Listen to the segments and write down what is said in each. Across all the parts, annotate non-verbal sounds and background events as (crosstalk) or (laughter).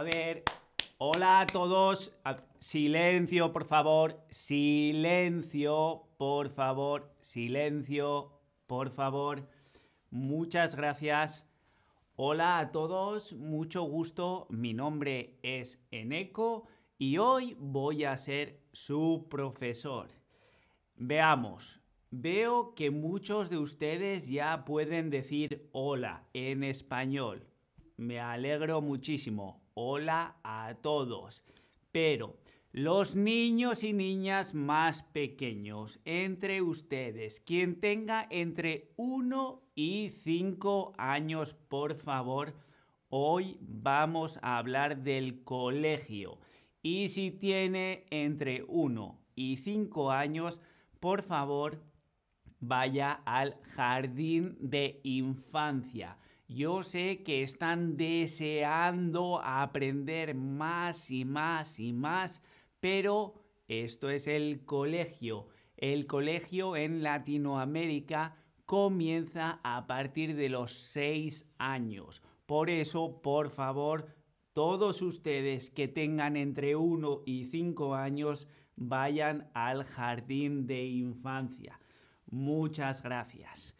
A ver, hola a todos. Silencio, por favor. Silencio, por favor. Silencio, por favor. Muchas gracias. Hola a todos, mucho gusto. Mi nombre es Eneco y hoy voy a ser su profesor. Veamos, veo que muchos de ustedes ya pueden decir hola en español. Me alegro muchísimo. Hola a todos. Pero los niños y niñas más pequeños entre ustedes, quien tenga entre 1 y 5 años, por favor, hoy vamos a hablar del colegio. Y si tiene entre 1 y 5 años, por favor, vaya al jardín de infancia. Yo sé que están deseando aprender más y más y más, pero esto es el colegio. El colegio en Latinoamérica comienza a partir de los 6 años. Por eso, por favor, todos ustedes que tengan entre 1 y 5 años, vayan al jardín de infancia. Muchas gracias.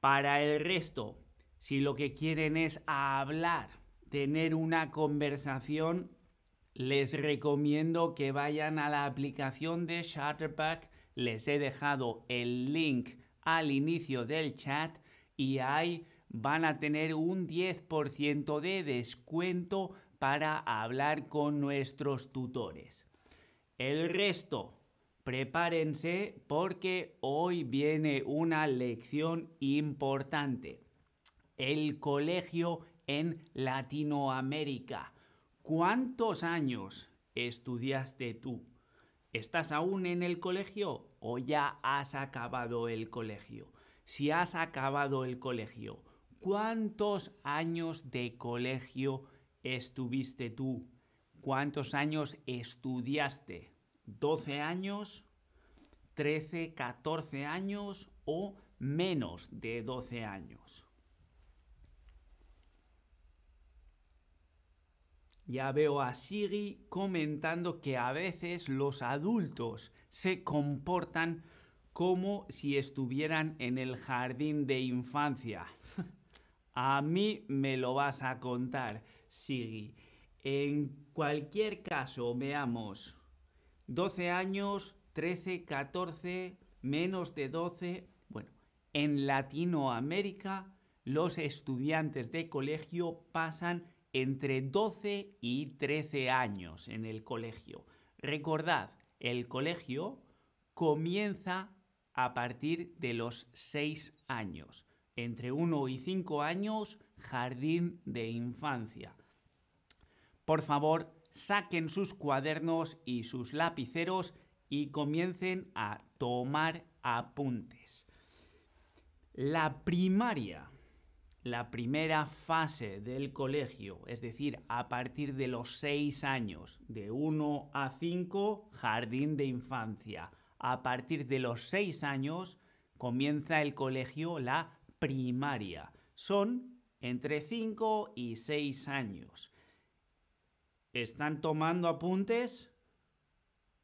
Para el resto, si lo que quieren es hablar, tener una conversación, les recomiendo que vayan a la aplicación de Shutterback. Les he dejado el link al inicio del chat y ahí van a tener un 10% de descuento para hablar con nuestros tutores. El resto, prepárense porque hoy viene una lección importante. El colegio en Latinoamérica. ¿Cuántos años estudiaste tú? ¿Estás aún en el colegio o ya has acabado el colegio? Si has acabado el colegio, ¿cuántos años de colegio estuviste tú? ¿Cuántos años estudiaste? ¿12 años? ¿13, 14 años o menos de 12 años? Ya veo a Siri comentando que a veces los adultos se comportan como si estuvieran en el jardín de infancia. (laughs) a mí me lo vas a contar, Siri. En cualquier caso, veamos. 12 años, 13, 14, menos de 12. Bueno, en Latinoamérica los estudiantes de colegio pasan entre 12 y 13 años en el colegio. Recordad, el colegio comienza a partir de los 6 años. Entre 1 y 5 años, jardín de infancia. Por favor, saquen sus cuadernos y sus lapiceros y comiencen a tomar apuntes. La primaria, la primera fase del colegio, es decir, a partir de los 6 años, de 1 a 5, jardín de infancia. A partir de los 6 años comienza el colegio, la primaria. Son entre 5 y 6 años. ¿Están tomando apuntes?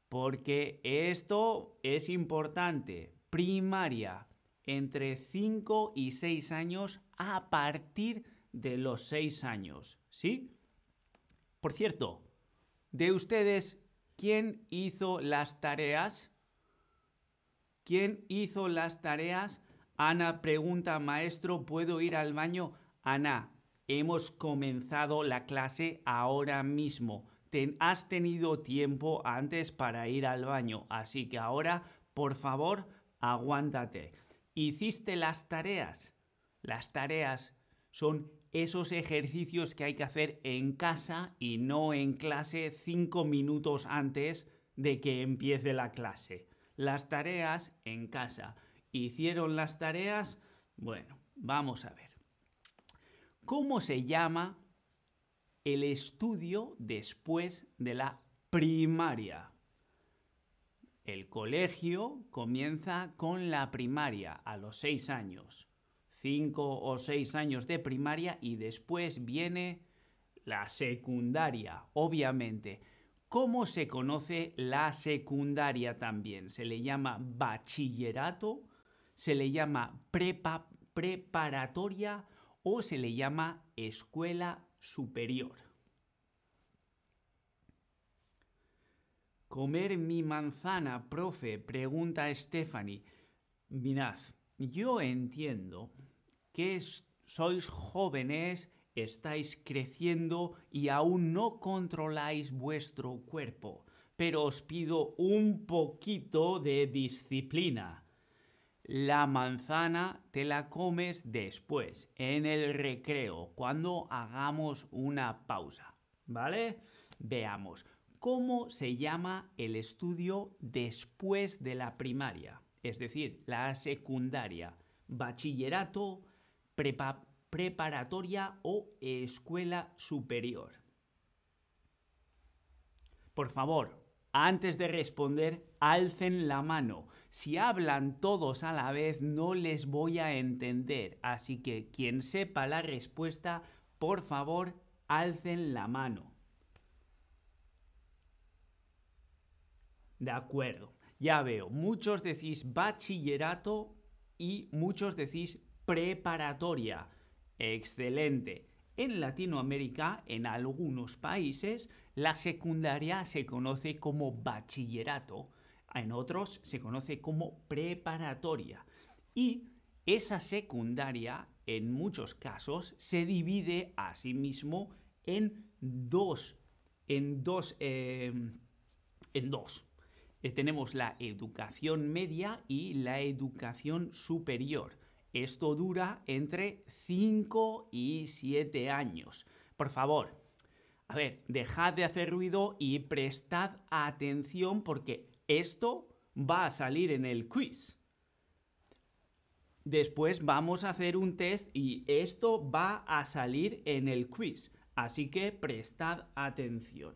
Porque esto es importante. Primaria, entre 5 y 6 años a partir de los 6 años. ¿Sí? Por cierto, de ustedes, ¿quién hizo las tareas? ¿Quién hizo las tareas? Ana pregunta, maestro, ¿puedo ir al baño? Ana, hemos comenzado la clase ahora mismo. Has tenido tiempo antes para ir al baño, así que ahora, por favor, aguántate. ¿Hiciste las tareas? Las tareas son esos ejercicios que hay que hacer en casa y no en clase cinco minutos antes de que empiece la clase. Las tareas en casa. ¿Hicieron las tareas? Bueno, vamos a ver. ¿Cómo se llama el estudio después de la primaria? El colegio comienza con la primaria a los seis años. Cinco o seis años de primaria y después viene la secundaria, obviamente. ¿Cómo se conoce la secundaria también? Se le llama bachillerato, se le llama prepa, preparatoria o se le llama escuela superior. Comer mi manzana, profe, pregunta Stephanie. Mirad, yo entiendo que sois jóvenes estáis creciendo y aún no controláis vuestro cuerpo, pero os pido un poquito de disciplina. La manzana te la comes después, en el recreo, cuando hagamos una pausa. ¿Vale? Veamos. ¿Cómo se llama el estudio después de la primaria? Es decir, la secundaria, bachillerato, prepa preparatoria o escuela superior. Por favor, antes de responder, alcen la mano. Si hablan todos a la vez, no les voy a entender. Así que quien sepa la respuesta, por favor, alcen la mano. De acuerdo, ya veo. Muchos decís bachillerato y muchos decís preparatoria. Excelente. En Latinoamérica, en algunos países, la secundaria se conoce como bachillerato, en otros se conoce como preparatoria. Y esa secundaria, en muchos casos, se divide a sí mismo en dos. En dos. Eh, en dos. Eh, tenemos la educación media y la educación superior. Esto dura entre 5 y 7 años. Por favor, a ver, dejad de hacer ruido y prestad atención porque esto va a salir en el quiz. Después vamos a hacer un test y esto va a salir en el quiz. Así que prestad atención.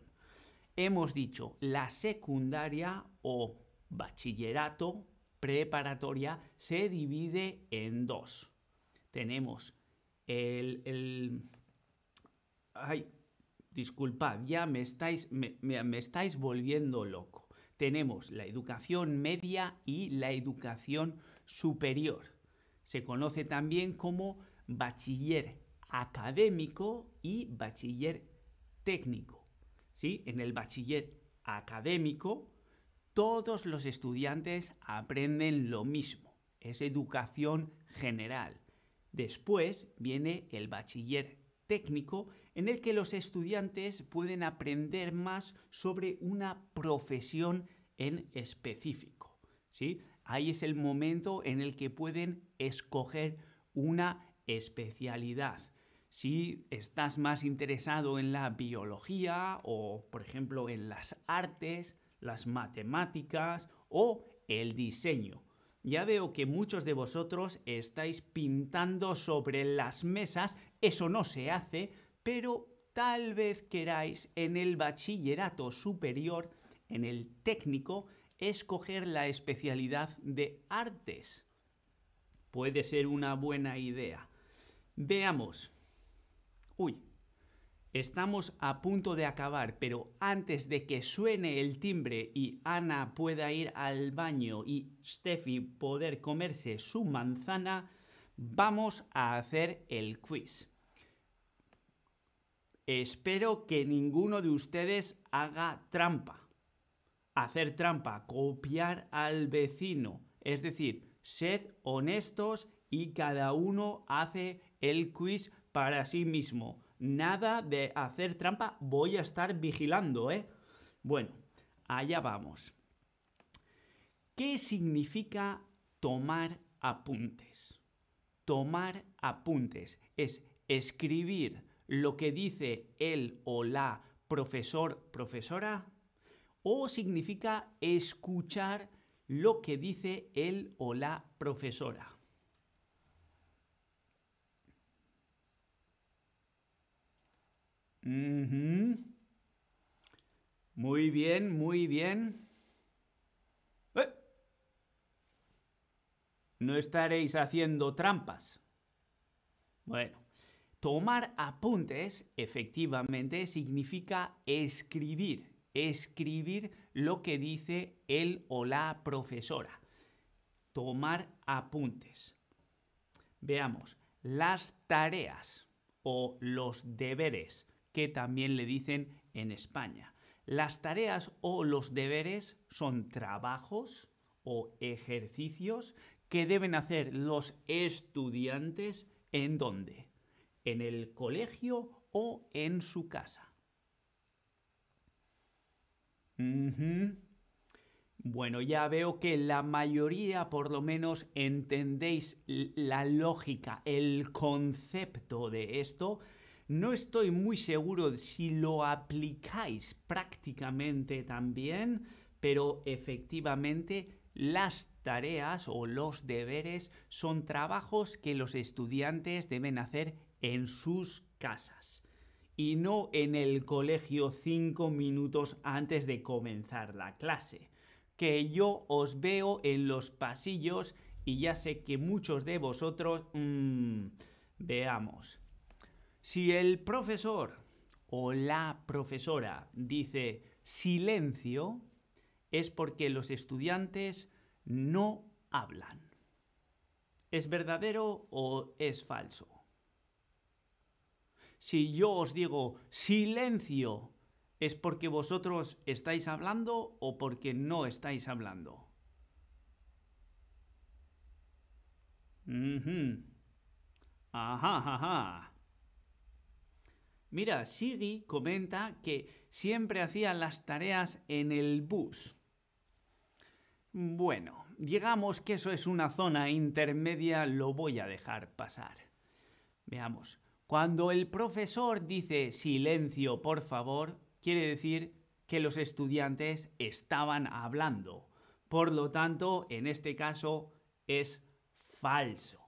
Hemos dicho la secundaria o bachillerato preparatoria se divide en dos. Tenemos el... ay, disculpad, ya me estáis, me, me estáis volviendo loco. Tenemos la educación media y la educación superior. Se conoce también como bachiller académico y bachiller técnico. ¿Sí? En el bachiller académico todos los estudiantes aprenden lo mismo. Es educación general. Después viene el bachiller técnico en el que los estudiantes pueden aprender más sobre una profesión en específico. ¿sí? Ahí es el momento en el que pueden escoger una especialidad. Si estás más interesado en la biología o, por ejemplo, en las artes, las matemáticas o el diseño. Ya veo que muchos de vosotros estáis pintando sobre las mesas, eso no se hace, pero tal vez queráis en el bachillerato superior, en el técnico, escoger la especialidad de artes. Puede ser una buena idea. Veamos. Uy, Estamos a punto de acabar, pero antes de que suene el timbre y Ana pueda ir al baño y Steffi poder comerse su manzana, vamos a hacer el quiz. Espero que ninguno de ustedes haga trampa. Hacer trampa, copiar al vecino. Es decir, sed honestos y cada uno hace el quiz para sí mismo Nada de hacer trampa, voy a estar vigilando, ¿eh? Bueno, allá vamos. ¿Qué significa tomar apuntes? Tomar apuntes es escribir lo que dice él o la profesor, profesora, o significa escuchar lo que dice él o la profesora. Muy bien, muy bien. ¡Eh! No estaréis haciendo trampas. Bueno, tomar apuntes efectivamente significa escribir, escribir lo que dice él o la profesora. Tomar apuntes. Veamos, las tareas o los deberes, que también le dicen en España. Las tareas o los deberes son trabajos o ejercicios que deben hacer los estudiantes en dónde? ¿En el colegio o en su casa? Bueno, ya veo que la mayoría por lo menos entendéis la lógica, el concepto de esto. No estoy muy seguro si lo aplicáis prácticamente también, pero efectivamente las tareas o los deberes son trabajos que los estudiantes deben hacer en sus casas y no en el colegio cinco minutos antes de comenzar la clase que yo os veo en los pasillos y ya sé que muchos de vosotros... Mm, veamos. Si el profesor o la profesora dice silencio, es porque los estudiantes no hablan. ¿Es verdadero o es falso? Si yo os digo silencio, ¿Es porque vosotros estáis hablando o porque no estáis hablando? Ajá, ajá. Mira, Sigi comenta que siempre hacía las tareas en el bus. Bueno, digamos que eso es una zona intermedia, lo voy a dejar pasar. Veamos, cuando el profesor dice silencio, por favor, quiere decir que los estudiantes estaban hablando. Por lo tanto, en este caso es falso.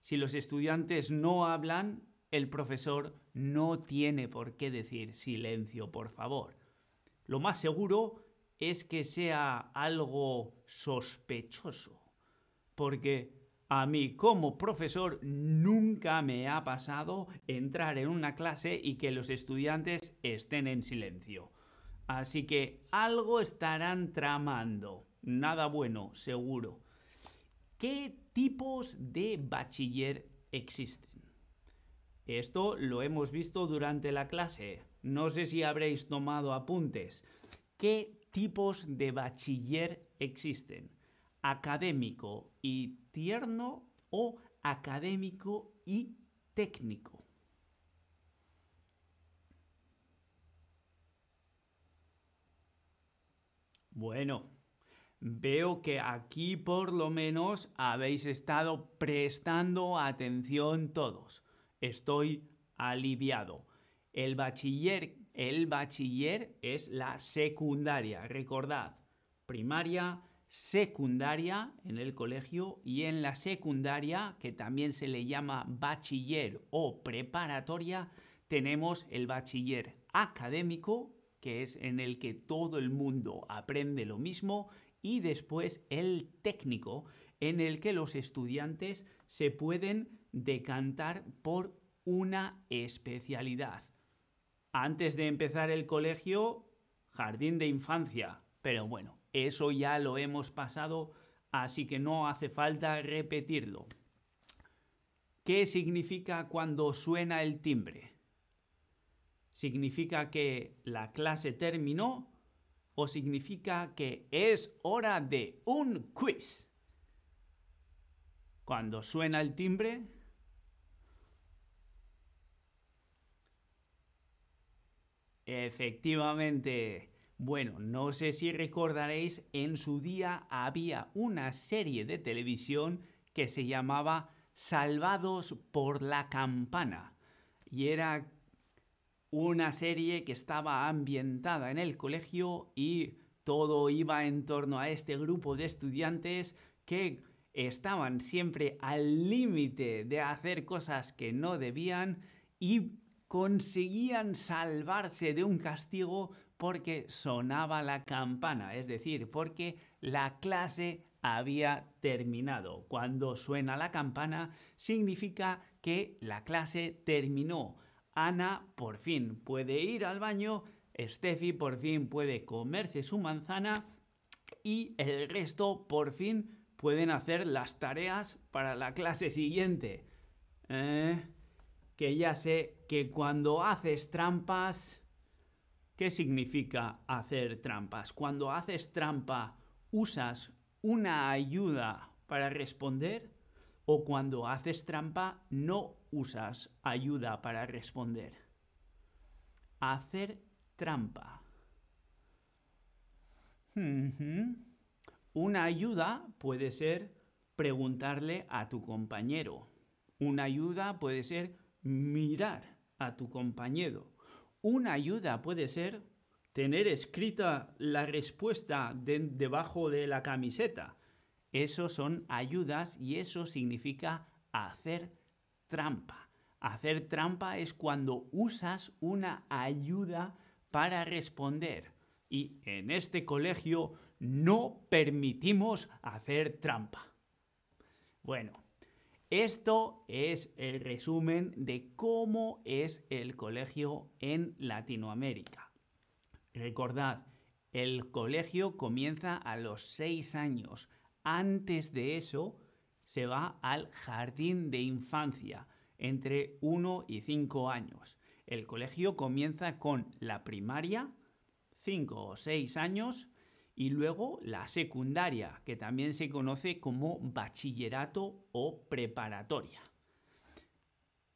Si los estudiantes no hablan, el profesor no tiene por qué decir silencio, por favor. Lo más seguro es que sea algo sospechoso, porque a mí como profesor nunca me ha pasado entrar en una clase y que los estudiantes estén en silencio. Así que algo estarán tramando. Nada bueno, seguro. ¿Qué tipos de bachiller existen? Esto lo hemos visto durante la clase. No sé si habréis tomado apuntes. ¿Qué tipos de bachiller existen? académico y tierno o académico y técnico. Bueno, veo que aquí por lo menos habéis estado prestando atención todos. Estoy aliviado. El bachiller, el bachiller es la secundaria, recordad. Primaria, secundaria en el colegio y en la secundaria, que también se le llama bachiller o preparatoria, tenemos el bachiller académico, que es en el que todo el mundo aprende lo mismo, y después el técnico, en el que los estudiantes se pueden decantar por una especialidad. Antes de empezar el colegio, jardín de infancia, pero bueno, eso ya lo hemos pasado, así que no hace falta repetirlo. ¿Qué significa cuando suena el timbre? ¿Significa que la clase terminó o significa que es hora de un quiz? Cuando suena el timbre, efectivamente, bueno, no sé si recordaréis, en su día había una serie de televisión que se llamaba Salvados por la Campana. Y era una serie que estaba ambientada en el colegio y todo iba en torno a este grupo de estudiantes que estaban siempre al límite de hacer cosas que no debían y conseguían salvarse de un castigo porque sonaba la campana, es decir, porque la clase había terminado. Cuando suena la campana significa que la clase terminó. Ana por fin puede ir al baño, Steffi por fin puede comerse su manzana y el resto por fin pueden hacer las tareas para la clase siguiente. ¿Eh? Que ya sé que cuando haces trampas... ¿Qué significa hacer trampas? Cuando haces trampa, ¿usas una ayuda para responder? ¿O cuando haces trampa, no usas ayuda para responder? Hacer trampa. Una ayuda puede ser preguntarle a tu compañero. Una ayuda puede ser mirar a tu compañero. Una ayuda puede ser tener escrita la respuesta debajo de la camiseta. Eso son ayudas y eso significa hacer trampa. Hacer trampa es cuando usas una ayuda para responder. Y en este colegio no permitimos hacer trampa. Bueno, esto es el resumen de cómo es el colegio en Latinoamérica. Recordad, el colegio comienza a los seis años. Antes de eso, se va al jardín de infancia, entre 1 y 5 años. El colegio comienza con la primaria, 5 o 6 años, y luego la secundaria, que también se conoce como bachillerato o preparatoria.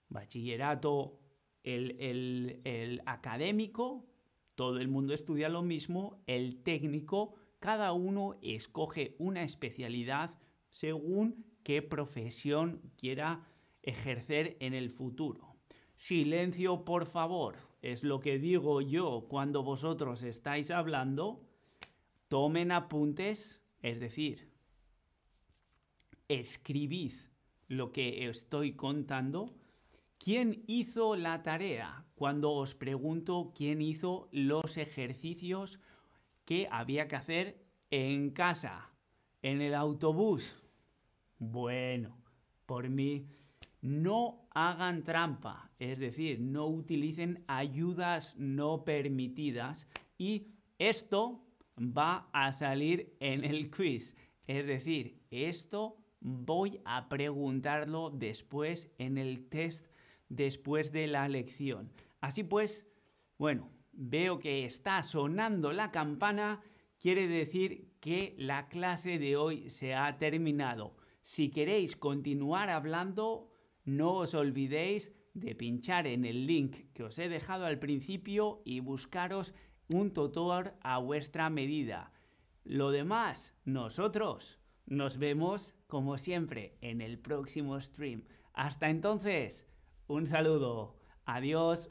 Bachillerato, el, el académico, todo el mundo estudia lo mismo, el técnico, cada uno escoge una especialidad según qué profesión quiera ejercer en el futuro. Silencio, por favor, es lo que digo yo cuando vosotros estáis hablando tomen apuntes, es decir, escribid lo que estoy contando. ¿Quién hizo la tarea? Cuando os pregunto quién hizo los ejercicios que había que hacer en casa, en el autobús. Bueno, por mí, no hagan trampa, es decir, no utilicen ayudas no permitidas y esto va a salir en el quiz. Es decir, esto voy a preguntarlo después en el test después de la lección. Así pues, bueno, veo que está sonando la campana, quiere decir que la clase de hoy se ha terminado. Si queréis continuar hablando, no os olvidéis de pinchar en el link que os he dejado al principio y buscaros un tutor a vuestra medida. Lo demás, nosotros nos vemos como siempre en el próximo stream. Hasta entonces, un saludo. Adiós.